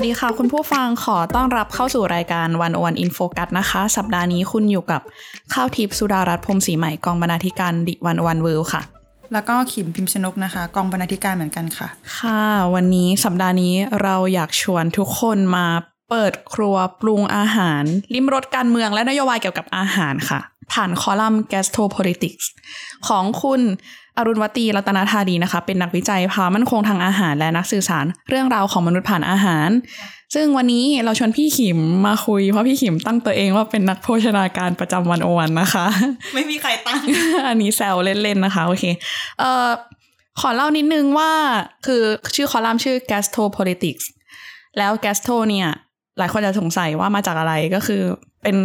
วัสดีค่ะ คุณผู้ฟังขอต้อนรับเข้าสู่รายการ One O One In Focus นะคะ สัปดาห์นี้คุณอยู่กับข้าวทิพย์สุดารัตน์พรมศรีใหม่กองบรรณาธิการ The One O One World ค่ะ แล้วก็ขิมพิมพ์ชนกนะคะ กองบรรณาธิการเหมือนกันค่ะ ค่ะ วันนี้สัปดาห์นี้เราอยากชวนทุกคนมาเปิดครัวปรุงอาหารลิ้มรสการเมืองและนโยบายเกี่ยวกับอาหารค่ะ ผ่านคอลัมน์ Gastropolitics ของคุณ อรุณวตีรัตนธาดีนะคะ เป็นนักวิจัยความมั่นคงทางอาหารและนักสื่อสาร เรื่องราวของมนุษย์ผ่านอาหาร ซึ่งวันนี้เราชวนพี่ขิมมาคุย เพราะพี่ขิมตั้งตัวเองว่าเป็นนักโภชนาการประจำวันโอวันนะคะ ไม่มีใครตั้ง อันนี้แซวเล่นๆนะคะโอเค เอ่อขอเล่านิดนึงว่าคือชื่อคอลัมน์ชื่อ gastropolitics แล้ว gastro เนี่ย หลายคนจะสงสัยว่ามาจากอะไรก็คือ เป็น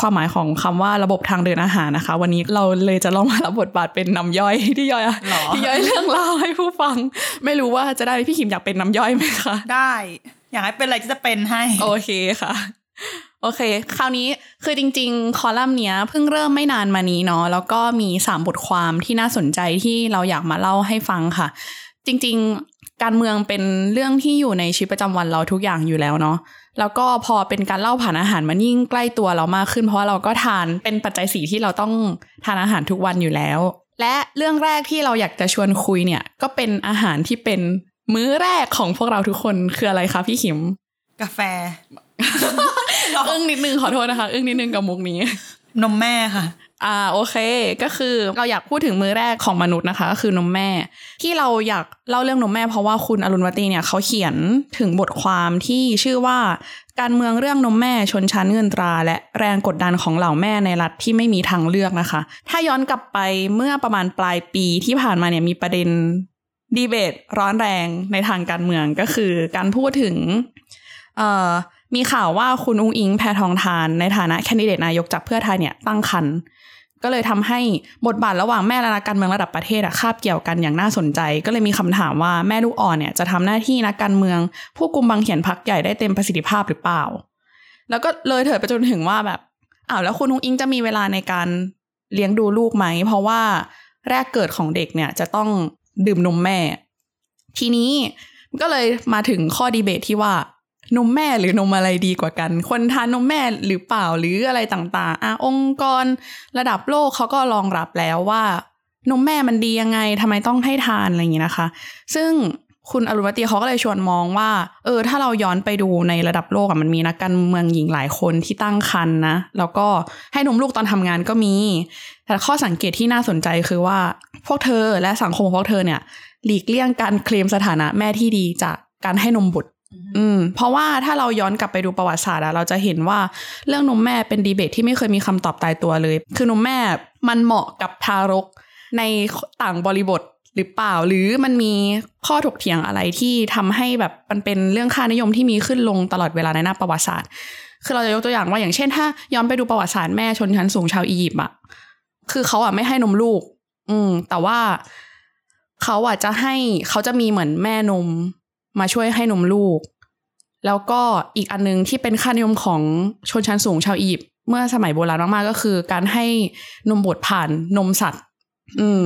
ความหมายของคำว่าระบบทางเดินอาหารนะคะ วันนี้เราเลยจะลองมารับบทบาทเป็นน้ำย่อยที่ย่อยอะหรอที่ย่อยเรื่องราวให้ผู้ฟัง ไม่รู้ว่าจะได้พี่ขิมอยากเป็นน้ำย่อยไหมคะได้ อยากให้เป็นอะไรที่จะเป็นให้ โอเคค่ะ โอเค คราวนี้คือจริง ๆ คอลัมน์เนี้ยเพิ่งเริ่มไม่นานมานี้เนาะแล้วก็มีสามบทความที่น่าสนใจที่เราอยากมาเล่าให้ฟังค่ะ จริง ๆ การเมืองเป็นเรื่องที่อยู่ในชีวิตประจำวันเราทุกอย่างอยู่แล้วเนาะ แล้วก็พอเป็นการเล่าผ่านอาหารมันยิ่งใกล้ตัวเรามากขึ้น เพราะว่าเราก็ทานเป็นปัจจัยสีที่เราต้องทานอาหารทุกวันอยู่แล้ว และเรื่องแรกที่เราอยากจะชวนคุยเนี่ย ก็เป็นอาหารที่เป็นมื้อแรกของพวกเราทุกคนคืออะไรคะพี่ขิม กาแฟอึ้งนิดนึงขอโทษนะคะ อึ้งนิดนึงกับมุกนี้ นมแม่ค่ะ อ่าโอเค ก็คือเราอยากพูดถึงมือแรกของมนุษย์นะคะก็คือนมแม่ ที่เราอยากเล่าเรื่องนมแม่ เพราะว่าคุณอรุณวัตีเนี่ยเขาเขียนถึงบทความที่ชื่อว่าการเมืองเรื่องนมแม่ชนชั้นเงินตรา และแรงกดดันของเหล่าแม่ในรัฐที่ไม่มีทางเลือกนะคะ ถ้าย้อนกลับไปเมื่อประมาณปลายปีที่ผ่านมาเนี่ยมีประเด็นดีเบตร้อนแรงในทางการเมืองก็คือการพูดถึงเอ่อมีข่าวว่าคุณอุ้งอิงแพทองทานในฐานะแคนดิเดตนายกจากเพื่อไทยเนี่ยตั้งครรภ์ ก็เลยทำให้บทบาทระหว่างแม่และนักการเมืองระดับประเทศอะคาบเกี่ยวกันอย่างน่าสนใจ ก็เลยมีคำถามว่าแม่ลูกอ่อนเนี่ยจะทำหน้าที่นักการเมือง ผู้กุมบังเขียนพักใหญ่ได้เต็มประสิทธิภาพหรือเปล่า แล้วก็เลยเถิดไปจนถึงว่าแบบอ้าวแล้วคุณอุ้งอิงจะมีเวลาในการเลี้ยงดูลูกไหม เพราะว่าแรกเกิดของเด็กเนี่ยจะต้องดื่มนมแม่ ทีนี้ก็เลยมาถึงข้อดีเบตที่ว่า นมแม่หรือนมอะไรดีกว่ากัน คนทานนมแม่หรือเปล่าหรืออะไรต่างๆอะองค์กรระดับโลกเขาก็รองรับแล้วว่านมแม่มันดียังไงทำไมต้องให้ทานอะไรอย่างนี้นะคะ ซึ่งคุณอรุณวตีเขาก็เลยชวนมองว่า เออ ถ้าเราย้อนไปดูในระดับโลกอะมันมีนักการเมืองหญิงหลายคนที่ตั้งครรภ์นะ แล้วก็ให้นมลูกตอนทำงานก็มี แต่ข้อสังเกตที่น่าสนใจคือว่า พวกเธอและสังคมของพวกเธอเนี่ย หลีกเลี่ยงการเคลมสถานะแม่ที่ดีจากการให้นมบุตร อืมเพราะว่าถ้าเราย้อนกลับไปดูประวัติศาสตร์อะเราจะเห็นว่าเรื่องนมแม่เป็นดีเบตที่ไม่เคยมีคำตอบตายตัวเลย คือนมแม่มันเหมาะกับทารกในต่างบริบทหรือเปล่า หรือมันมีข้อถกเถียงอะไรที่ทำให้แบบมันเป็นเรื่องค่านิยมที่มีขึ้นลงตลอดเวลาในหน้าประวัติศาสตร์ คือเราจะยกตัวอย่างว่าอย่างเช่น ถ้าย้อนไปดูประวัติศาสตร์แม่ชนชั้นสูงชาวอียิปต์อะคือเขาอะไม่ให้นมลูก อืม แต่ว่าเขาอะจะให้เขาจะมีเหมือนแม่นม มาช่วยให้นมลูก แล้วก็อีกอันนึงที่เป็นค่านิยมของชนชั้นสูงชาวอียิปต์เมื่อสมัยโบราณมากๆก็คือ การให้นมบุตรผ่านนมสัตว์ อืม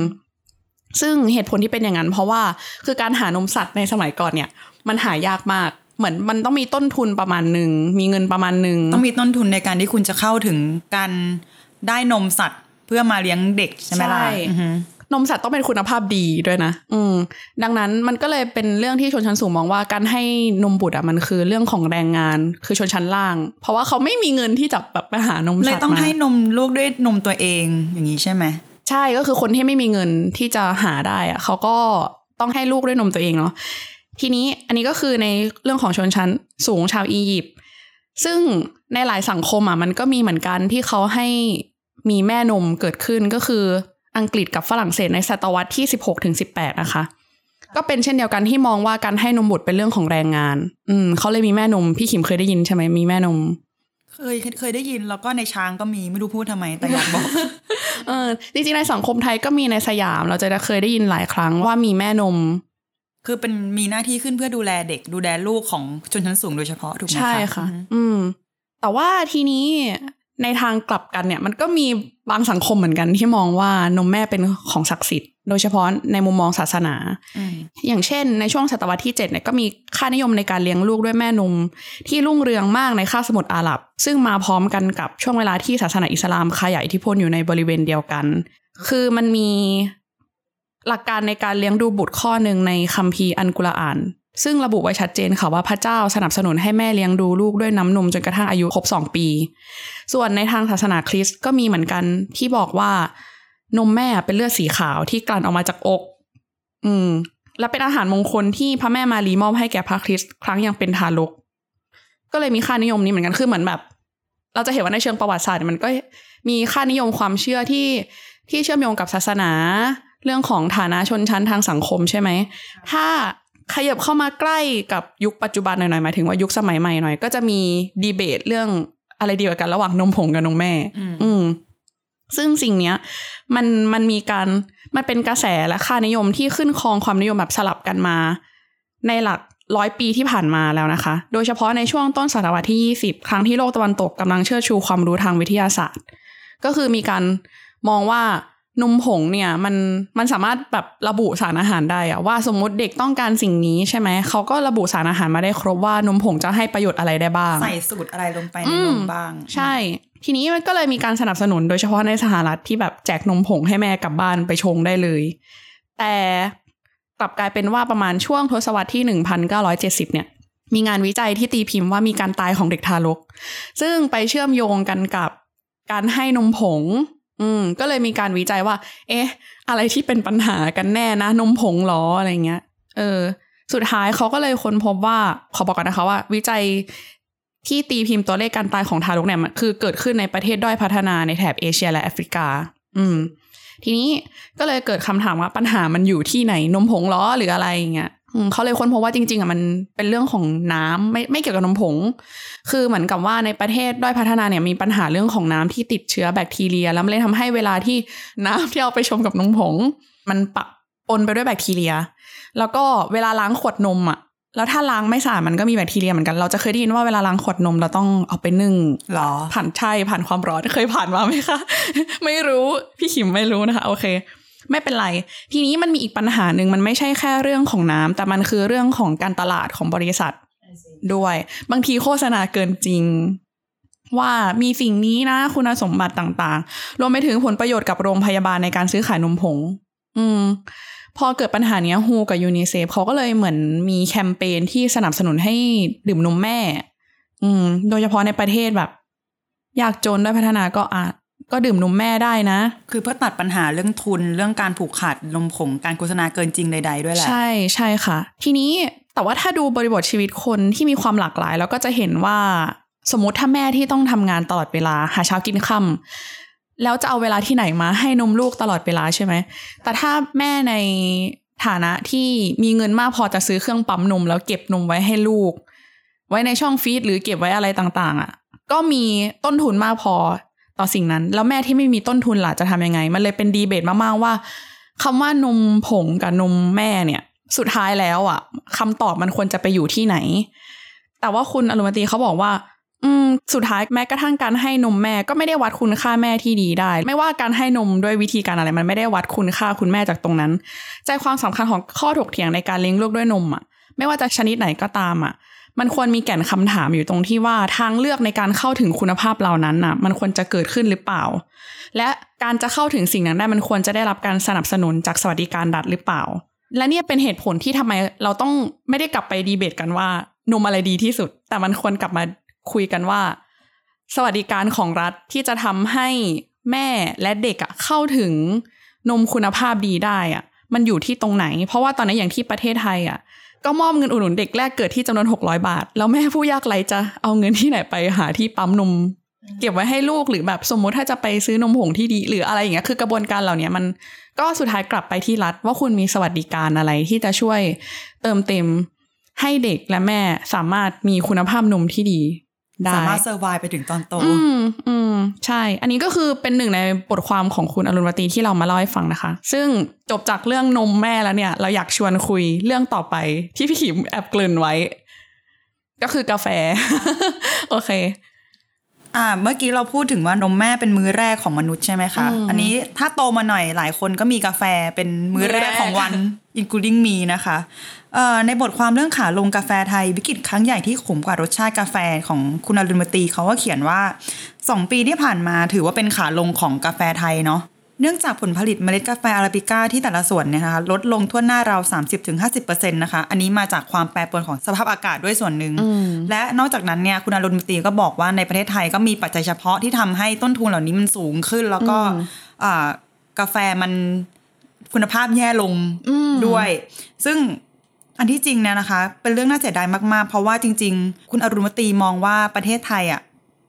ซึ่งเหตุผลที่เป็นอย่างนั้น เพราะว่าคือการหานมสัตว์ในสมัยก่อนเนี่ย มันหายากมากเหมือนมันต้องมีต้นทุนประมาณหนึ่งมีเงินประมาณหนึ่งต้องมีต้นทุนในการที่คุณจะเข้าถึงการได้นมสัตว์เพื่อมาเลี้ยงเด็กใช่ไหมล่ะใช่อือฮึ นมสัตว์ต้องเป็นคุณภาพดีด้วยนะ อืม ดังนั้นมันก็เลยเป็นเรื่องที่ชนชั้นสูงมองว่าการให้นมบุตรอะมันคือเรื่องของแรงงานคือชนชั้นล่าง เพราะว่าเขาไม่มีเงินที่จะแบบไปหานมเลสัยตว์ต้องมาให้นมลูกด้วยนมตัวเองอย่างนี้ใช่ไหมใช่ก็คือคนที่ไม่มีเงินที่จะหาได้อะเขาก็ต้องให้ลูกด้วยนมตัวเองเนาะทีนี้อันนี้ก็คือในเรื่องของชนชั้นสูงชาวอียิปต์ซึ่งในหลายสังคมอะมันก็มีเหมือนกันที่เขาให้มีแม่นมเกิดขึ้นก็คือ อังกฤษกับฝรั่งเศสในศตวรรษที่ 16ถึง18 นะคะ ก็เป็นเช่นเดียวกันที่มองว่าการให้นมบุตรเป็นเรื่องของแรงงาน อืมเขาเลยมีแม่นม พี่ขิมเคยได้ยินใช่ไหมมีแม่นม เคยเคยได้ยินแล้วก็ในช้างก็มีไม่รู้พูดทำไมแต่อยากบอกเออจริงๆในสังคมไทยก็มีในสยาม เราจะเคยได้ยินหลายครั้งว่ามีแม่นมคือเป็นมีหน้าที่ขึ้นเพื่อดูแลเด็กดูแลลูกของชนชั้นสูงโดยเฉพาะถูกไหมคะใช่ค่ะ อืมอืมแต่ว่าทีนี้ ในทางกลับกันเนี่ย มันก็มีบางสังคมเหมือนกันที่มองว่านมแม่เป็นของศักดิ์สิทธิ์ โดยเฉพาะในมุมมองศาสนาอืมอย่างเช่น ในช่วงศตวรรษที่ 7เนี่ยก็มีค่านิยมในการเลี้ยงลูกด้วยแม่นม ที่รุ่งเรืองมากในคาบสมุทรอาหรับ ซึ่งมาพร้อมกันกับช่วงเวลาที่ศาสนาอิสลามขยายอิทธิพลอยู่ในบริเวณเดียวกัน คือมันมีหลักการในการเลี้ยงดูบุตรข้อหนึ่งในคัมภีร์อันกุรอาน ซึ่งระบุไว้ชัดเจนค่ะว่าพระเจ้าสนับสนุนให้แม่เลี้ยงดูลูกด้วยน้ำนมจนกระทั่งอายุครบสองปี ส่วนในทางศาสนาคริสต์ก็มีเหมือนกันที่บอกว่านมแม่เป็นเลือดสีขาวที่กลั่นออกมาจากอก อืม และเป็นอาหารมงคลที่พระแม่มารีมอบให้แก่พระคริสต์ครั้งยังเป็นทารก ก็เลยมีค่านิยมนี้เหมือนกัน คือเหมือนแบบ เราจะเห็นว่าในเชิงประวัติศาสตร์มันก็มีค่านิยมความเชื่อที่ที่เชื่อมโยงกับศาสนา เรื่องของฐานะชนชั้นทางสังคมใช่ไหม ถ้า ขยับเข้ามาใกล้กับยุคปัจจุบันหน่อยๆหมายถึงว่ายุคสมัยใหม่หน่อย ก็จะมีดีเบตเรื่องอะไรดีกว่ากันระหว่างนมผงกับนมแม่อืมอืมซึ่งสิ่งเนี้ย มันมันมีการมันเป็นกระแสและค่านิยมที่ขึ้นครองความนิยมแบบสลับกันมา ในหลักร้อยปีที่ผ่านมาแล้วนะคะ โดยเฉพาะในช่วงต้นศตวรรษที่ 20 ครั้งที่โลกตะวันตกกำลังเชิดชูความรู้ทางวิทยาศาสตร์ ก็คือมีการมองว่า นมผงเนี่ยมันมันสามารถแบบระบุสารอาหารได้อะว่าสมมุติเด็กต้องการสิ่งนี้ใช่ไหมเขาก็ระบุสารอาหารมาได้ครบว่านมผงจะให้ประโยชน์อะไรได้บ้าง ใส่สูตรอะไรลงไปในอืนมมบ้าง ใช่ ทีนี้มันก็เลยมีการสนับสนุนโดยเฉพาะในสหรัฐที่แบบแจกนมผงให้แม่กลับบ้านไปชงได้เลย แต่กลับกลายเป็นว่าประมาณช่วงทศวรรษที่ 1970 เนี่ย มีงานวิจัยที่ตีพิมพ์ว่ามีการตายของเด็กทารก ซึ่งไปเชื่อมโยงกันกับการให้นมผง อืม ก็เลยมีการวิจัยว่า เอ๊ะ อะไรที่เป็นปัญหากันแน่นะ นมผงหรออะไรเงี้ย เออ สุดท้ายเขาก็เลยค้นพบว่า ขอบอกกันนะคะว่า วิจัยที่ตีพิมพ์ตัวเลขการตายของทารกเนี่ยมันคือเกิดขึ้นในประเทศด้อยพัฒนาในแถบเอเชียและแอฟริกา อืม ทีนี้ก็เลยเกิดคำถามว่าปัญหามันอยู่ที่ไหนนมผงล้อหรืออะไรอย่างเงี้ย เขาเลยค้นพบว่าจริง ๆอะมันเป็นเรื่องของน้ำไม่ไม่เกี่ยวกับนมผง คือเหมือนกับว่าในประเทศด้อยพัฒนาเนี่ยมีปัญหาเรื่องของน้ำที่ติดเชื้อแบคทีเรีย แล้วมันเลยทำให้เวลาที่น้ำที่เอาไปชมกับนมผง มันปะปนไปด้วยแบคทีเรีย แล้วก็เวลาล้างขวดนมอะแล้วถ้าล้างไม่สะอาดมันก็มีแบคทีเรียเหมือนกัน เราจะเคยได้ยินว่าเวลาล้างขวดนมเราต้องเอาไปนึ่งหรอ ผ่านใช่ผ่านความร้อนเคยผ่านมาไหมคะ ไม่รู้พี่ขิมไม่รู้นะคะ โอเค ไม่เป็นไร ทีนี้มันมีอีกปัญหาหนึ่งมันไม่ใช่แค่เรื่องของน้ำแต่มันคือเรื่องของการตลาดของบริษัทด้วย บางทีโฆษณาเกินจริง ว่ามีสิ่งนี้นะ คุณสมบัติต่างๆ รวมไปถึงผลประโยชน์กับโรงพยาบาลในการซื้อขายนมผง อืมพอเกิดปัญหาเนี้ยฮูกับยูนิเซฟเขาก็เลยเหมือนมีแคมเปญที่สนับสนุนให้ดื่มนมแม่ อืม โดยเฉพาะในประเทศแบบ ยากจนได้พัฒนาก็อาจ ก็ดื่มนมแม่ได้นะ คือเพื่อตัดปัญหาเรื่องทุนเรื่องการผูกขาดนมผงการโฆษณาเกินจริงใด ๆ ด้วยแหละ ใช่ใช่ค่ะ ทีนี้แต่ว่าถ้าดูบริบทชีวิตคนที่มีความหลากหลาย แล้วก็จะเห็นว่าสมมติถ้าแม่ที่ต้องทำงานตลอดเวลาหาเช้ากินค่ำแล้วจะเอาเวลาที่ไหนมาให้นมลูกตลอดเวลาใช่ไหม แต่ถ้าแม่ในฐานะที่มีเงินมากพอจะซื้อเครื่องปั๊มนม แล้วเก็บนมไว้ให้ลูก ไว้ในช่องฟีดหรือเก็บไว้อะไรต่างๆอะก็มีต้นทุนมากพอ ต่อสิ่งนั้น แล้วแม่ที่ไม่มีต้นทุนล่ะจะทำยังไง มันเลยเป็นดีเบตมากๆว่าคำว่านมผงกับนมแม่เนี่ย สุดท้ายแล้วอะคำตอบมันควรจะไปอยู่ที่ไหน แต่ว่าคุณอรุมตีเขาบอกว่า อืมสุดท้ายแม้กระทั่งการให้นมแม่ก็ไม่ได้วัดคุณค่าแม่ที่ดีได้ ไม่ว่าการให้นมด้วยวิธีการอะไร มันไม่ได้วัดคุณค่าคุณแม่จากตรงนั้น ใจความสำคัญของข้อถกเถียงในการเลี้ยงลูกด้วยนมอะ ไม่ว่าจะชนิดไหนก็ตามอะ มันควรมีแก่นคำถามอยู่ตรงที่ว่าทางเลือกในการเข้าถึงคุณภาพเหล่านั้นน่ะ มันควรจะเกิดขึ้นหรือเปล่า และการจะเข้าถึงสิ่งนั้นได้มันควรจะได้รับการสนับสนุนจากสวัสดิการรัฐหรือเปล่า และเนี่ยเป็นเหตุผลที่ทำไมเราต้องไม่ได้กลับไปดีเบตกันว่านมอะไรดีที่สุด แต่มันควรกลับมาคุยกันว่า สวัสดิการของรัฐที่จะทำให้แม่และเด็กอะเข้าถึงนมคุณภาพดีได้อะมันอยู่ที่ตรงไหน เพราะว่าตอนนี้อย่างที่ประเทศไทยอะ ก็มอบเงินอุดหนุนเด็กแรกเกิดที่จำนวน 600 บาท แล้วแม่ผู้ยากไร้จะเอาเงินที่ไหนไปหาที่ปั๊มนม เก็บไว้ให้ลูกหรือแบบสมมติถ้าจะไปซื้อนมผงที่ดี หรืออะไรอย่างเงี้ยคือกระบวนการเหล่านี้มันก็สุดท้ายกลับไปที่รัฐ ว่าคุณมีสวัสดิการอะไรที่จะช่วยเติมเต็มให้เด็กและแม่สามารถมีคุณภาพนมที่ดี ได้สามารถเซอร์ไวไปถึงตอนโต อืมอืมใช่ อันนี้ก็คือเป็นหนึ่งในบทความของคุณอรุณวตีที่เรามาเล่าให้ฟังนะคะ ซึ่งจบจากเรื่องนมแม่แล้วเนี่ย เราอยากชวนคุยเรื่องต่อไป ที่พี่ขิมแอบเกริ่นไว้ ก็คือกาแฟ โอเค อ่าเมื่อกี้เราพูดถึงว่านมแม่เป็นมื้อแรกของมนุษย์ใช่ไหมคะอืมอันนี้ถ้าโตมาหน่อยหลายคนก็มีกาแฟเป็นมื้อแรกของวัน including me นะคะเอ่อในบทความเรื่องขาลงกาแฟไทย วิกฤตครั้งใหญ่ที่ขมกว่ารสชาติกาแฟของคุณอรุณมตีเขาก็เขียนว่า 2 ปีที่ผ่านมาถือว่าเป็นขาลงของกาแฟไทยเนาะ เนื่องจากผลผลิตเมล็ดกาแฟอาราบิก้าที่แต่ละส่วนเนี่ยนะคะลดลงทั่วหน้าราว30-50%นะคะอันนี้มาจากความแปรปรวนของสภาพอากาศด้วยส่วนหนึ่ง และนอกจากนั้นเนี่ยคุณอรุณมตรีก็บอกว่าในประเทศไทยก็มีปัจจัยเฉพาะที่ทำให้ต้นทุนเหล่านี้มันสูงขึ้น แล้วก็อ่ากาแฟมันคุณภาพแย่ลงด้วย ซึ่งอันที่จริงเนี่ยนะคะ เป็นเรื่องน่าเสียดายมากๆ เพราะว่าจริง ๆ คุณอรุณมตรีมองว่าประเทศไทยอะ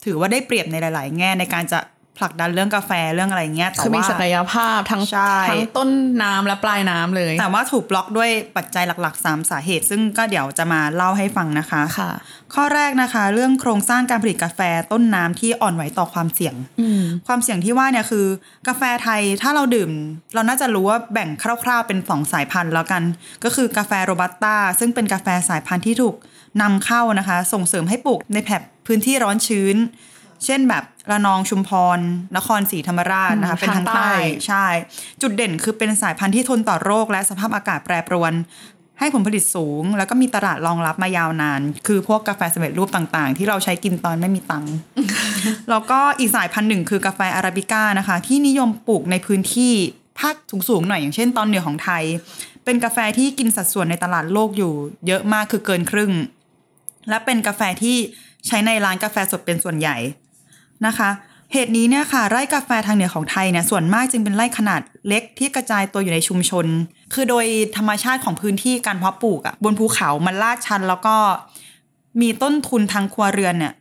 ถือว่าได้เปรียบในหลาย ๆ แง่ในการจะ ผลักดันเรื่องกาแฟเรื่องอะไรเงี้ยแต่คือมีว่าศักยภาพทั้งใช่ทั้งต้นน้ำและปลายน้ำเลย แต่ว่าถูกบล็อกด้วยปัจจัยหลักๆ 3 สาเหตุ ซึ่งก็เดี๋ยวจะมาเล่าให้ฟังนะคะค่ะ ข้อแรกนะคะ เรื่องโครงสร้างการผลิตกาแฟต้นน้ำที่อ่อนไหวต่อความเสี่ยงอืมความเสี่ยงที่ว่าเนี่ยคือ กาแฟไทยถ้าเราดื่ม เราน่าจะรู้ว่าแบ่งคร่าวๆเป็นสองสายพันธุ์แล้วกัน ก็คือกาแฟโรบัสต้าซึ่งเป็นกาแฟสายพันธุ์ที่ถูกนำเข้านะคะ ส่งเสริมให้ปลูกในแถบพื้นที่ร้อนชื้น เช่นแบบระนองชุมพร นครศรีธรรมราชนะคะอืมเป็นทางทางใต้ใต้ใช่ จุดเด่นคือเป็นสายพันธุ์ที่ทนต่อโรคและสภาพอากาศแปรปรวน ให้ผลผลิตสูง แล้วก็มีตลาดรองรับมายาวนาน คือพวกกาแฟสำเร็จรูปต่างๆ ที่เราใช้กินตอนไม่มีตังค์แล้วก็อีกสายพันธุ์หนึ่งคือกาแฟอาราบิก้านะคะ ที่นิยมปลูกในพื้นที่ภาคสูงๆหน่อยอย่างเช่นตอนเหนือของไทย เป็นกาแฟที่กินสัดส่วนในตลาดโลกอยู่เยอะมากคือเกินครึ่ง และเป็นกาแฟที่ใช้ในร้านกาแฟสดเป็นส่วนใหญ่ นะคะ เหตุนี้เนี่ยค่ะไร่กาแฟทางเหนือของไทยเนี่ยส่วนมากจึงเป็นไร่ขนาดเล็กที่กระจายตัวอยู่ในชุมชน คือโดยธรรมชาติของพื้นที่การเพาะปลูกอะบนภูเขามันลาดชันแล้วก็มีต้นทุนทางครัวเรือนเนี่ย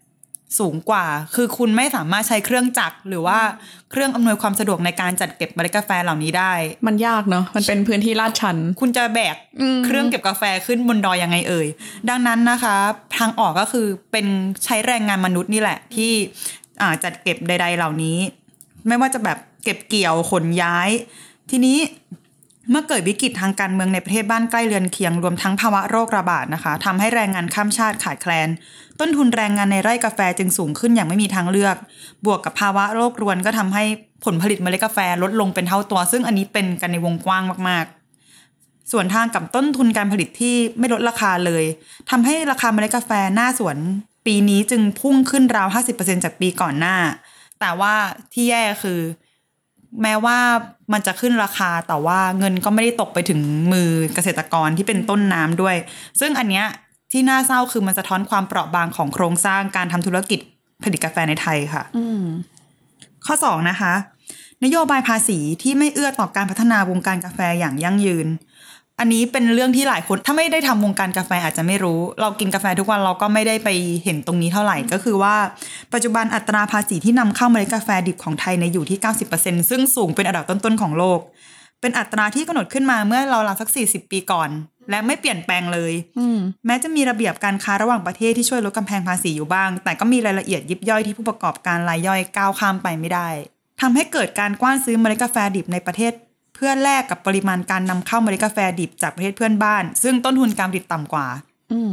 สูงกว่า คือคุณไม่สามารถใช้เครื่องจักรหรือว่าเครื่องอำนวยความสะดวกในการจัดเก็บเมล็ดกาแฟเหล่านี้ได้ มันยากเนาะ มันเป็นพื้นที่ลาดชัน คุณจะแบกอืมเครื่องเก็บกาแฟขึ้นบนดอยยังไงเอ่ย ดังนั้นนะคะ ทางออกก็คือเป็นใช้แรงงานมนุษย์นี่แหละ ที่อ่า จัดเก็บใด ๆ เหล่านี้ ไม่ว่าจะแบบเก็บเกี่ยวขนย้าย ทีนี้เมื่อเกิดวิกฤตทางการเมืองในประเทศบ้านใกล้เรือนเคียงรวมทั้งภาวะโรคระบาดนะคะทำให้แรงงานข้ามชาติขาดแคลน ต้นทุนแรงงานในไร่กาแฟจึงสูงขึ้นอย่างไม่มีทางเลือก บวกกับภาวะโรครวนก็ทำให้ผลผลิตเมล็ดกาแฟลดลงเป็นเท่าตัว ซึ่งอันนี้เป็นกันในวงกว้างมากๆ ส่วนทางกับต้นทุนการผลิตที่ไม่ลดราคาเลยทำให้ราคาเมล็ดกาแฟหน้าสวน ปีนี้จึงพุ่งขึ้นราว 50%จากปีก่อนหน้า แต่ว่าที่แย่คือ แม้ว่ามันจะขึ้นราคาแต่ว่าเงินก็ไม่ได้ตกไปถึงมือเกษตรกรที่เป็นต้นน้ำด้วย ซึ่งอันเนี้ยที่น่าเศร้าคือมันสะท้อนความเปราะบางของโครงสร้างการทำธุรกิจผลิตกาแฟในไทยค่ะอืมข้อ2นะคะ นโยบายภาษีที่ไม่เอื้อต่อการพัฒนาวงการกาแฟอย่างยั่งยืน อันนี้เป็นเรื่องที่หลายคนถ้าไม่ได้ทำวงการกาแฟอาจจะไม่รู้ เรากินกาแฟทุกวันเราก็ไม่ได้ไปเห็นตรงนี้เท่าไหร่ก็คือว่า ปัจจุบันอัตราภาษีที่นำเข้าเมล็ดกาแฟดิบของไทยในยอยู่ที่ 90%ซึ่งสูงเป็นอันดับต้นๆของโลก เป็นอัตราที่กำหนดขึ้นมาเมื่อเราราวๆสัก 40 ปีก่อน และไม่เปลี่ยนแปลงเลยอืมแม้จะมีระเบียบการค้าระหว่างประเทศที่ช่วยลดกำแพงภาษีอยู่บ้าง แต่ก็มีรายละเอียดยิบย่อยที่ผู้ประกอบการรายย่อยก้าวข้ามไปไม่ได้ทำให้เกิดการกว้านซื้อเมล็ดกาแฟดิบในประเทศเพื่อแลกกับปริมาณการนำเข้าเมล็ดกาแฟดิบจากประเทศเพื่อนบ้าน ซึ่งต้นทุนการผลิตต่ำกว่า อืม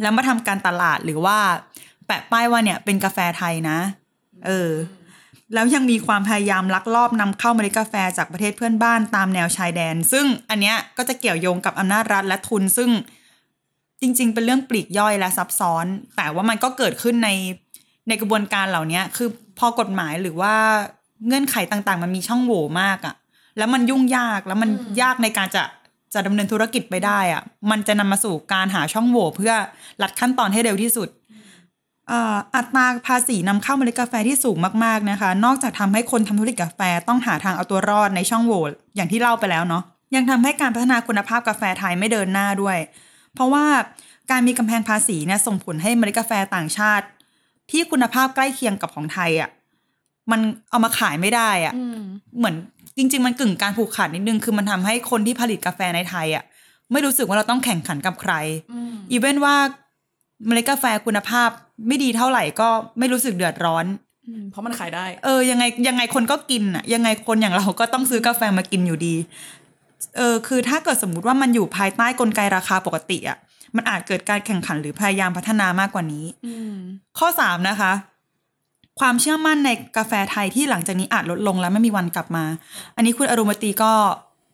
แล้วมาทำการตลาดหรือว่า แปะป้ายว่าเนี่ยเป็นกาแฟไทยนะ เออ แล้วยังมีความพยายามลักลอบนำเข้าเมล็ดกาแฟจากประเทศเพื่อนบ้านตามแนวชายแดน ซึ่งอันเนี้ยก็จะเกี่ยวโยงกับอำนาจรัฐและทุน ซึ่งจริง ๆ เป็นเรื่องปลีกย่อยและซับซ้อน แต่ว่ามันก็เกิดขึ้นในในกระบวนการเหล่านี้คือพอกฎหมายหรือว่าเงื่อนไขต่างๆ มันมีช่องโหว่มากอะ แล้วมันยุ่งยากแล้วมันยากในการจะจะดำเนินธุรกิจไปได้อะมันจะนำมาสู่การหาช่องโหว่เพื่อลัดขั้นตอนให้เร็วที่สุดเอ่ออัตราภาษีนำเข้าเมล็ดกาแฟที่สูงมากๆนะคะ นอกจากทำให้คนทำธุรกิจกาแฟต้องหาทางเอาตัวรอดในช่องโหว่อย่างที่เล่าไปแล้วเนาะยังทำให้การพัฒนาคุณภาพกาแฟไทยไม่เดินหน้าด้วย เพราะว่าการมีกำแพงภาษีเนี่ยส่งผลให้เมล็ดกาแฟต่างชาติ ที่คุณภาพใกล้เคียงกับของไทยอะ่ะมันเอามาขายไม่ได้อะ่ะอืมเหมือน จริง ๆ มันกึ่งการผูกขาดนิดนึง คือมันทำให้คนที่ผลิตกาแฟในไทยอะ่ะไม่รู้สึกว่าเราต้องแข่งขันกับใคร อีเวนว่าเมล็ดกาแฟคุณภาพไม่ดีเท่าไหร่ก็ไม่รู้สึกเดือดร้อน เพราะมันขายได้ เออ ยังไงยังไงคนก็กินอะ ยังไงคนอย่างเราก็ต้องซื้อกาแฟมากินอยู่ดี เออ คือถ้าเกิดสมมุติว่ามันอยู่ภายใต้กลไกราคาปกติอะ มันอาจเกิดการแข่งขันหรือพยายามพัฒนามากกว่านี้ ข้อสามนะคะ ความเชื่อมั่นในกาแฟไทยที่หลังจากนี้อาจลดลงและไม่มีวันกลับมา อันนี้คุณอรุมตีก็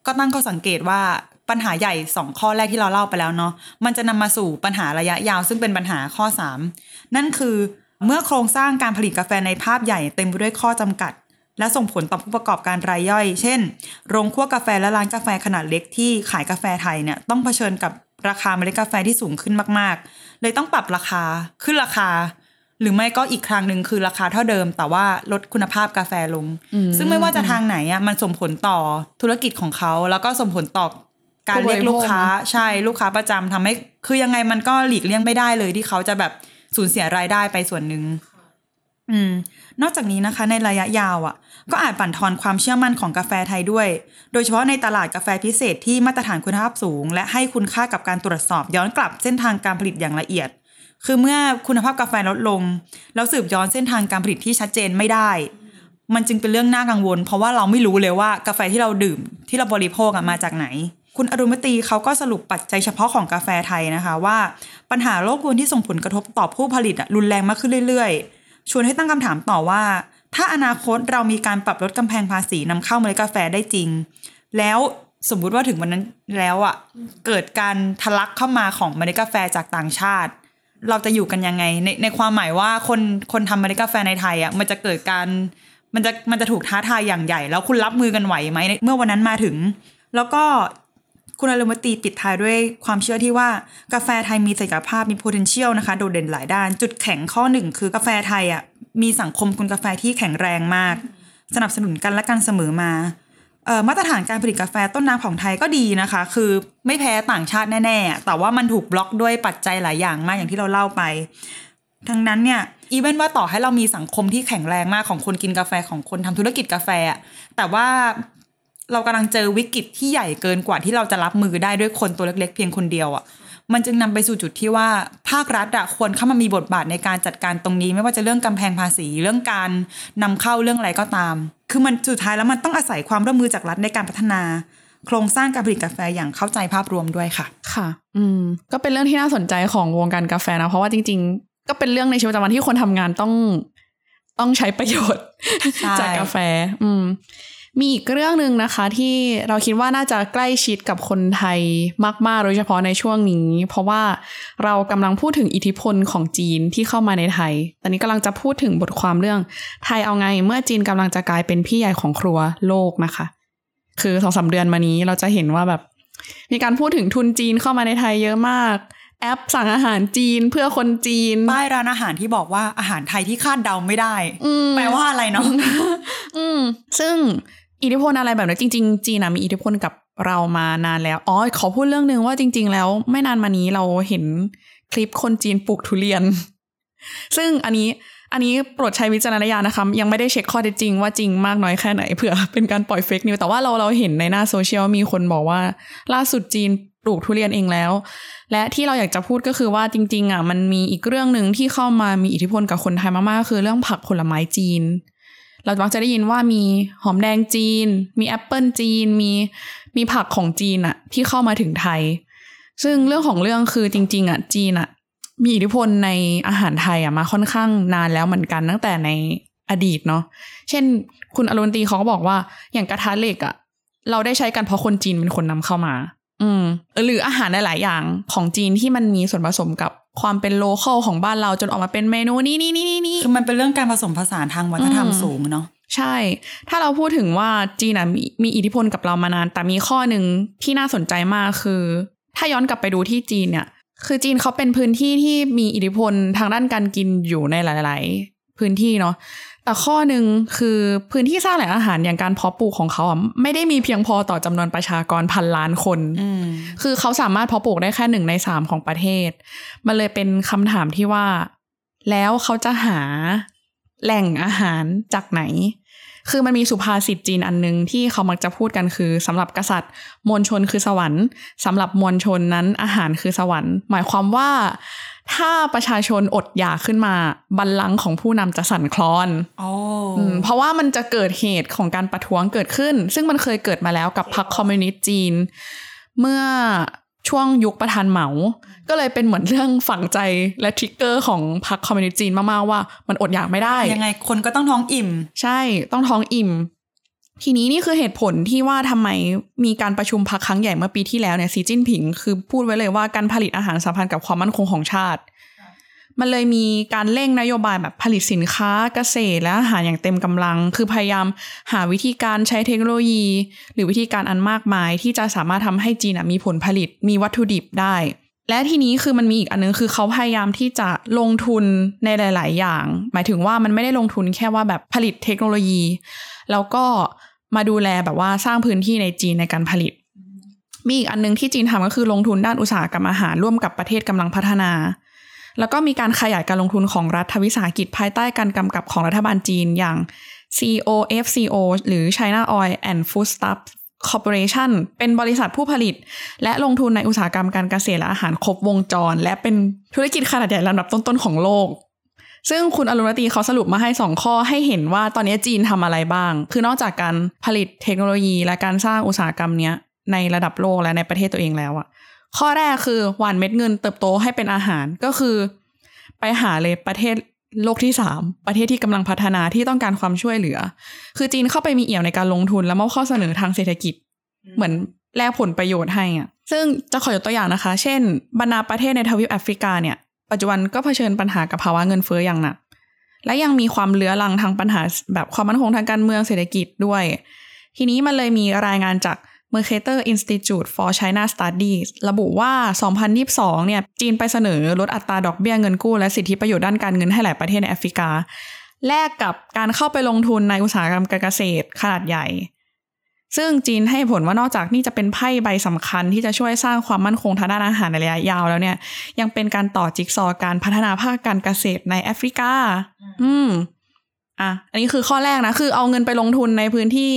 ก็ตั้งข้อสังเกตว่าปัญหาใหญ่สองข้อแรกที่เราเล่าไปแล้วเนาะมันจะนำมาสู่ปัญหาระยะยาว ซึ่งเป็นปัญหาข้อสามนั่นคือเมื่อโครงสร้างการผลิตกาแฟในภาพใหญ่เต็มไปด้วยข้อจำกัด และส่งผลต่อผู้ประกอบการรายย่อย เช่น โรงคั่วกาแฟและร้านกาแฟขนาดเล็กที่ขายกาแฟไทยเนี่ยต้องเผชิญกับราคาเมล็ดกาแฟที่สูงขึ้นมาก ๆ เลยต้องปรับราคาขึ้นราคา หรือไม่ก็อีกครั้งหนึ่งคือราคาเท่าเดิม แต่ว่าลดคุณภาพกาแฟลง ซึ่งไม่ว่าจะทางไหนอะมันส่งผลต่อธุรกิจของเขา แล้วก็ส่งผลต่อการเรียกลูกค้าใช่ลูกค้าประจำทำให้ คือยังไงมันก็หลีกเลี่ยงไม่ได้เลยที่เขาจะแบบสูญเสียรายได้ไปส่วนหนึ่งอืม นอกจากนี้นะคะ ในระยะยาวอะ ก็อาจบั่นทอนความเชื่อมั่นของกาแฟไทยด้วย โดยเฉพาะในตลาดกาแฟพิเศษที่มาตรฐานคุณภาพสูง และให้คุณค่ากับการตรวจสอบย้อนกลับเส้นทางการผลิตอย่างละเอียด คือเมื่อคุณภาพกาแฟลดลง แล้วสืบย้อนเส้นทางการผลิตที่ชัดเจนไม่ได้ มันจึงเป็นเรื่องน่ากังวล เพราะว่าเราไม่รู้เลยว่ากาแฟที่เราดื่ม ที่เราบริโภคมาจากไหน คุณอรุมตีเขาก็สรุปปัจจัยเฉพาะของกาแฟไทยนะคะว่า ปัญหาโลกรวนที่ส่งผลกระทบต่อผู้ผลิตรุนแรงมากขึ้นเรื่อยๆ ชวนให้ตั้งคำถามต่อว่า ถ้าอนาคตเรามีการปรับลดกำแพงภาษีนำเข้าเมล็ดกาแฟได้จริง แล้วสมมุติว่าถึงวันนั้นแล้วอะเกิดการทะลักเข้ามาของเมล็ดกาแฟจากต่างชาติ เราจะอยู่กันยังไง ในในความหมายว่าคนคนทำมล็ดกาแฟในไทยอะมันจะเกิดการมันจะมันจะถูกท้าทายอย่างใหญ่ แล้วคุณรับมือกันไหวไหมเมื่อวันนั้นมาถึง แล้วก็คุณอารมตีปิดท้ายด้วยความเชื่อที่ว่ากาแฟไทยมีศักยภาพมี potential นะคะ โดดเด่นหลายด้าน จุดแข็งข้อหนึ่งคือกาแฟไทยอะมีสังคมคนกาแฟที่แข็งแรงมาก สนับสนุนกันและกันเสมอมา มาตรฐานการผลิตกาแฟต้นน้ำของไทยก็ดีนะคะ คือไม่แพ้ต่างชาติแน่ๆ แต่ว่ามันถูกบล็อกด้วยปัจจัยหลายอย่างมากอย่างที่เราเล่าไป ทั้งนั้นเนี่ยอีเวนว่าต่อให้เรามีสังคมที่แข็งแรงมากของคนกินกาแฟของคนทำธุรกิจกาแฟ แต่ว่าเรากำลังเจอวิกฤตที่ใหญ่เกินกว่าที่เราจะรับมือได้ด้วยคนตัวเล็กๆ เพียงคนเดียวอะ มันจึงนำไปสู่จุดที่ว่าภาครัฐอะควรเข้ามามีบทบาทในการจัดการตรงนี้ ไม่ว่าจะเรื่องกำแพงภาษีเรื่องการนำเข้าเรื่องอะไรก็ตาม คือมันสุดท้ายแล้วมันต้องอาศัยความร่วมมือจากรัฐในการพัฒนา โครงสร้างการผลิตกาแฟอย่างเข้าใจภาพรวมด้วยค่ะ ค่ะ อืม ก็เป็นเรื่องที่น่าสนใจของวงการกาแฟนะ เพราะว่าจริง ๆ ก็เป็นเรื่องในชีวิตประจำวันที่คนทำงานต้องต้องใช้ประโยชน์ใช่จากกาแฟ อืม มีอีกเรื่องหนึ่งนะคะที่เราคิดว่าน่าจะใกล้ชิดกับคนไทยมาก ๆ โดยเฉพาะในช่วงนี้ เพราะว่าเรากำลังพูดถึงอิทธิพลของจีนที่เข้ามาในไทย ตอนนี้กำลังจะพูดถึงบทความเรื่อง ไทยเอาไงเมื่อจีนกำลังจะกลายเป็นพี่ใหญ่ของครัวโลกนะคะ คือสองสาเดือนมานี้เราจะเห็นว่าแบบ มีการพูดถึงทุนจีนเข้ามาในไทยเยอะมากแอปสั่งอาหารจีนเพื่อคนจีนป้ายร้านอาหารที่บอกว่าอาหารไทยที่คาดเดาไม่ได้อืมแปลว่าอะไรเนาะอืมซึ่ง อิทธิพลอะไรแบบนี้จริง ๆ จีนนะมีอิทธิพลกับเรามานานแล้วอ๋อขอพูดเรื่องหนึ่งว่าจริง ๆ แล้วไม่นานมานี้เราเห็นคลิปคนจีนปลูกทุเรียน ซึ่งอันนี้อันนี้โปรดใช้วิจารณญาณนะคะ ยังไม่ได้เช็คข้อเท็จจริงว่าจริงมากน้อยแค่ไหนเผื่อเป็นการปล่อย fake news แต่ว่าเราเราเห็นในหน้าโซเชียลมีคนบอกว่า ล่าสุดจีนปลูกทุเรียนเองแล้ว และที่เราอยากจะพูดก็คือว่าจริง ๆ อะมันมีอีกเรื่องหนึ่งที่เข้ามามีอิทธิพลกับคนไทยมากๆคือเรื่องผักผลไม้จีน เรามักจะได้ยินว่ามีหอมแดงจีน มีแอปเปิลจีน มีมีผักของจีนอะที่เข้ามาถึงไทย ซึ่งเรื่องของเรื่องคือจริง ๆอะจีนอะมีอิทธิพลในอาหารไทยอะมาค่อนข้างนานแล้วเหมือนกันตั้งแต่ในอดีตเนาะ เช่น คุณอรุณวตีเขาก็บอกว่าอย่างกระทะเหล็กอะเราได้ใช้กันเพราะคนจีนเป็นคนนำเข้ามา อืมหรืออาหารหลายๆอย่างของจีนที่มันมีส่วนผสมกับ ความเป็น local ของบ้านเราจนออกมาเป็นเมนูนี้นี่นี่นี่คือมันเป็นเรื่องการผสมผสานทางวัฒนธรรมอืมสูงเนาะใช่ ถ้าเราพูดถึงว่าจีนนะมีมีอิทธิพลกับเรามานาน แต่มีข้อหนึ่งที่น่าสนใจมากคือ ถ้าย้อนกลับไปดูที่จีนเนี่ย คือจีนเขาเป็นพื้นที่ที่มีอิทธิพลทางด้านการกินอยู่ในหลาย ๆ พื้นที่เนาะ แต่ข้อหนึ่งคือพื้นที่สร้างแหล่งอาหารอย่างการเพาะปลูกของเขาอะไม่ได้มีเพียงพอต่อจำนวนประชากรพันล้านคนอืมคือเขาสามารถเพาะปลูกได้แค่หนึ่งในสามของประเทศ มันเลยเป็นคำถามที่ว่า แล้วเขาจะหาแหล่งอาหารจากไหน คือมันมีสุภาษิตจีนอันหนึงที่เขามักจะพูดกันคือสำหรับกษัตริย์ มวลชนคือสวรรค์สำหรับมวลชนนั้นอาหารคือสวรรค์ หมายความว่า ถ้าประชาชนอดอยากขึ้นมาบัลลังก์ของผู้นำจะสั่นคลอนโอ้อืมเพราะว่ามันจะเกิดเหตุของการประท้วงเกิดขึ้น ซึ่งมันเคยเกิดมาแล้วกับพรรคคอมมิวนิสต์จีน เมื่อช่วงยุคประธานเหมา ก็เลยเป็นเหมือนเรื่องฝังใจและทริกเกอร์ของพรรคคอมมิวนิสต์จีนมากๆว่า มันอดอยากไม่ได้ ยังไงคนก็ต้องท้องอิ่ม ใช่ต้องท้องอิ่ม ทีนี้นี่คือเหตุผลที่ว่าทำไมมีการประชุมพักครั้งใหญ่เมื่อปีที่แล้วเนี่ยสีจิ้นผิง คือพูดไว้เลยว่าการผลิตอาหารสัมพันธ์กับความมั่นคงของชาติ มันเลยมีการเร่งนโยบายแบบผลิตสินค้าเกษตรและอาหารอย่างเต็มกำลัง คือพยายามหาวิธีการใช้เทคโนโลยี หรือวิธีการอันมากมาย ที่จะสามารถทำให้จีนมีผลผลิตมีวัตถุดิบได้ และทีนี้คือมันมีอีกอันนึงคือเขาพยายามที่จะลงทุนในหลาย ๆ อย่าง หมายถึงว่ามันไม่ได้ลงทุนแค่ว่าแบบผลิตเทคโนโลยี แล้วก็ มาดูแลแบบว่าสร้างพื้นที่ในจีนในการผลิต มีอีกอันนึงที่จีนทำก็คือลงทุนด้านอุตสาหกรรมอาหารร่วมกับประเทศกำลังพัฒนา แล้วก็มีการขยายการลงทุนของรัฐวิสาหกิจภายใต้การกำกับของรัฐบาลจีนอย่าง COFCO หรือ China Oil and Foodstuff Corporation เป็นบริษัทผู้ผลิต และลงทุนในอุตสาหกรรมการเกษตรและอาหารครบวงจร และเป็นธุรกิจขนาดใหญ่ลำดับต้นๆของโลก ซึ่งคุณอรุณตีเขาสรุปมาให้ 2 ข้อให้เห็นว่าตอนนี้จีนทำอะไรบ้าง คือนอกจากการผลิตเทคโนโลยีและการสร้างอุตสาหกรรมเนี้ยในระดับโลกและในประเทศตัวเองแล้วอะข้อแรกคือหว่านเม็ดเงินเติบโตให้เป็นอาหารก็คือ ไปหาเลยประเทศโลกที่สามประเทศที่กำลังพัฒนาที่ต้องการความช่วยเหลือ คือจีนเข้าไปมีเอี่ยวในการลงทุนและมอบข้อเสนอทางเศรษฐกิจ เหมือนแลกผลประโยชน์ให้อะซึ่งจะขอยกตัวอย่างนะคะ เช่น บรรดาประเทศในทวีปแอฟริกาเนี่ย ปัจจุบันก็เผชิญปัญหากับภาวะเงินเฟ้ออย่างหนัก และยังมีความเลื้อรังทางปัญหาแบบความมั่นคงทางการเมืองเศรษฐกิจด้วย ทีนี้มันเลยมีรายงานจาก Mercator Institute for China Studies ระบุว่า 2022 เนี่ย จีนไปเสนอลดอัตราดอกเบี้ยเงินกู้และสิทธิประโยชน์ด้านการเงินให้หลายประเทศในแอฟริกา แลกกับการเข้าไปลงทุนในอุตสาหกรรมการเกษตรขนาดใหญ่ ซึ่งจีนให้ผลว่านอกจากนี่จะเป็นไพ่ใบสำคัญที่จะช่วยสร้างความมั่นคงทางด้านอาหารในระยะยาวแล้วเนี่ย ยังเป็นการต่อจิ๊กซอว์การพัฒนาภาคการเกษตรในแอฟริกา อืมอะอันนี้คือข้อแรกนะ คือเอาเงินไปลงทุนในพื้นที่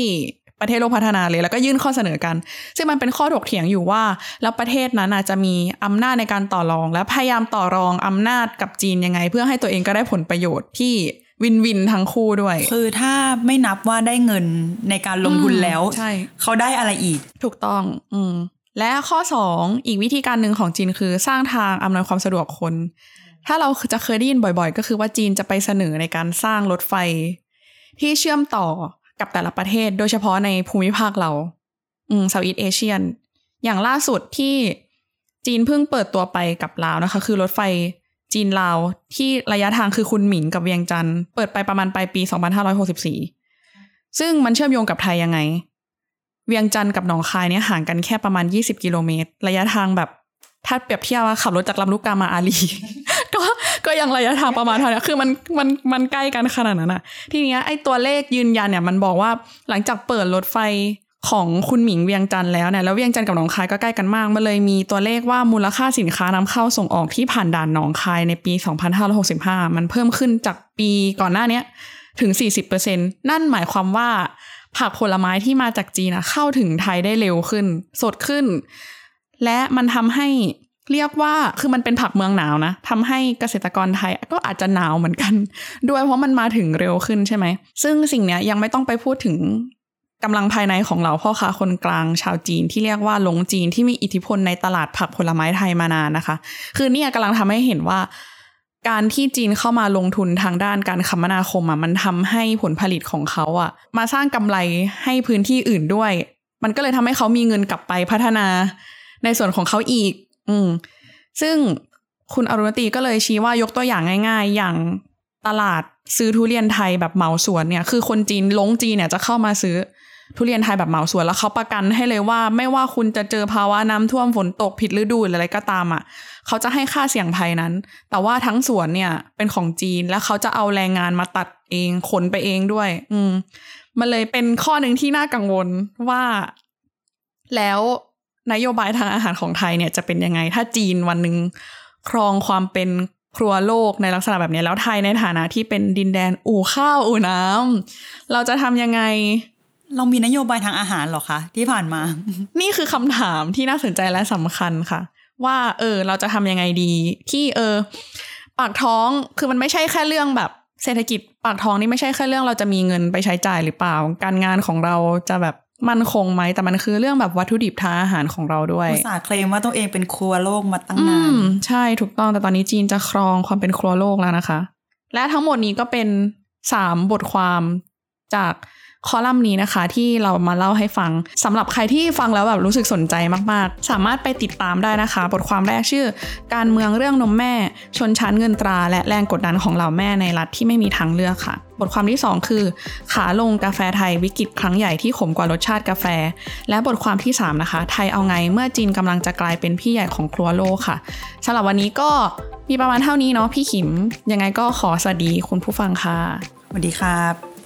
ประเทศโลกพัฒนาเลยแล้วก็ยื่นข้อเสนอกัน ซึ่งมันเป็นข้อถกเถียงอยู่ว่า แล้วประเทศนั้นอาจจะมีอำนาจในการต่อรอง และพยายามต่อรองอำนาจกับจีนยังไง เพื่อให้ตัวเองก็ได้ผลประโยชน์ที่ วินวินทั้งคู่ด้วย คือถ้าไม่นับว่าได้เงินในการลงทุนแล้วใช่เขาได้อะไรอีก ถูกต้อง อืมและข้อสองอีกวิธีการหนึ่งของจีนคือสร้างทางอำนวยความสะดวกคน ถ้าเราจะเคยได้ยินบ่อยๆ ก็คือว่าจีนจะไปเสนอในการสร้างรถไฟ ที่เชื่อมต่อกับแต่ละประเทศ โดยเฉพาะในภูมิภาคเรา อืมเซาท์อีสเอเชียน อย่างล่าสุดที่จีนเพิ่งเปิดตัวไปกับลาวนะคะ คือรถไฟ จีนลาวที่ระยะทางคือคุณหมิงกับเวียงจันทร์เปิดไปประมาณปลายปี 2564 ซึ่งมันเชื่อมโยงกับไทยยังไง เวียงจันทร์กับหนองคายเนี่ยห่างกันแค่ประมาณ 20 กิโลเมตร ระยะทางแบบถ้าเปรียบเทียบว่าขับรถจากลำลูกกามาอาลีก็ก็ยังระยะทางประมาณเท่านี้คือมันมันมันใกล้กันขนาดนั้นอะทีเนี้ยไอ้ตัวเลขยืนยันเนี่ยมันบอกว่าหลังจากเปิดรถไฟ ของคุณหมิงเวียงจันทร์แล้วเนี่ยแล้วเวียงจันทร์กับหนองคายก็ใกล้กันมากมันเลยมีตัวเลขว่ามูลค่าสินค้านำเข้าส่งออกที่ผ่านด่านหนองคายในปี 2565 มันเพิ่มขึ้นจากปีก่อนหน้านี้ถึง 40%นั่นหมายความว่าผักผลไม้ที่มาจากจีนอะเข้าถึงไทยได้เร็วขึ้น สดขึ้น และมันทำให้เรียกว่าคือมันเป็นผักเมืองหนาวนะทำให้เกษตรกรไทยก็อาจจะหนาวเหมือนกัน ด้วยเพราะมันมาถึงเร็วขึ้นใช่ไหม ซึ่งสิ่งเนี้ยยังไม่ต้องไปพูดถึง กำลังภายในของเราพ่อค้าคนกลางชาวจีนที่เรียกว่าหลงจีนที่มีอิทธิพลในตลาดผักผลไม้ไทยมานานนะคะ คือเนี่ยกำลังทำให้เห็นว่า การที่จีนเข้ามาลงทุนทางด้านการคมนาคมอะมันทำให้ผลผลิตของเขาอะ มาสร้างกำไรให้พื้นที่อื่นด้วย มันก็เลยทำให้เขามีเงินกลับไปพัฒนา ในส่วนของเขาอีก อืมซึ่งคุณอรุณตีก็เลยชี้ว่ายกตัวอย่างง่าย ๆ อย่าง ตลาดซื้อทุเรียนไทยแบบเหมาสวนเนี่ย คือคนจีนลงจีนเนี่ยจะเข้ามาซื้อทุเรียนไทยแบบเหมาสวนแล้วเขาประกันให้เลยว่า ไม่ว่าคุณจะเจอภาวะน้ำท่วมฝนตกผิดฤดูหรืออะไรก็ตามอะเขาจะให้ค่าเสี่ยงภัยนั้น แต่ว่าทั้งสวนเนี่ยเป็นของจีนแล้วเขาจะเอาแรงงานมาตัดเองขนไปเองด้วย อืมมันเลยเป็นข้อหนึ่งที่น่ากังวลว่า แล้วนโยบายทางอาหารของไทยเนี่ยจะเป็นยังไง ถ้าจีนวันหนึ่งครองความเป็น ครัวโลกในลักษณะแบบนี้แล้วไทยในฐานะที่เป็นดินแดนอู่ข้าวอู่น้ำเราจะทำยังไง เรามีนโยบายทางอาหารเหรอคะที่ผ่านมา นี่คือคำถามที่น่าสนใจและสำคัญค่ะ ว่า เออ เราจะทำยังไงดี ที่เออ ปากท้องคือมันไม่ใช่แค่เรื่องแบบเศรษฐกิจปากท้องนี่ไม่ใช่แค่เรื่องเราจะมีเงินไปใช้จ่ายหรือเปล่า การงานของเราจะแบบ มั่นคงไหมแต่มันคือเรื่องแบบวัตถุดิบทางอาหารของเราด้วยอุตส่าห์เคลมว่าตัวเองเป็นครัวโลกมาตั้งอืนานมใช่ถูกต้องแต่ตอนนี้จีนจะครองความเป็นครัวโลกแล้วนะคะ และทั้งหมดนี้ก็เป็นสามบทความจาก คอลัมน์นี้นะคะ ที่เรามาเล่าให้ฟังสำหรับใครที่ฟังแล้วแบบรู้สึกสนใจมากๆ สามารถไปติดตามได้นะคะ บทความแรกชื่อ การเมืองเรื่องนมแม่ ชนชั้นเงินตรา และแรงกดดันของเหล่าแม่ในรัฐที่ไม่มีทางเลือกค่ะ บทความที่ 2 คือ ขาลงกาแฟไทยวิกฤตครั้งใหญ่ที่ขมกว่ารสชาติกาแฟ และบทความที่ 3 นะคะ ไทยเอาไงเมื่อจีนกำลังจะกลายเป็นพี่ใหญ่ของครัวโลกค่ะสำหรับวันนี้ก็มีประมาณเท่านี้เนาะพี่ขิมยังไงก็ขอสวัสดีคุณผู้ฟังค่ะสวัสดีครับ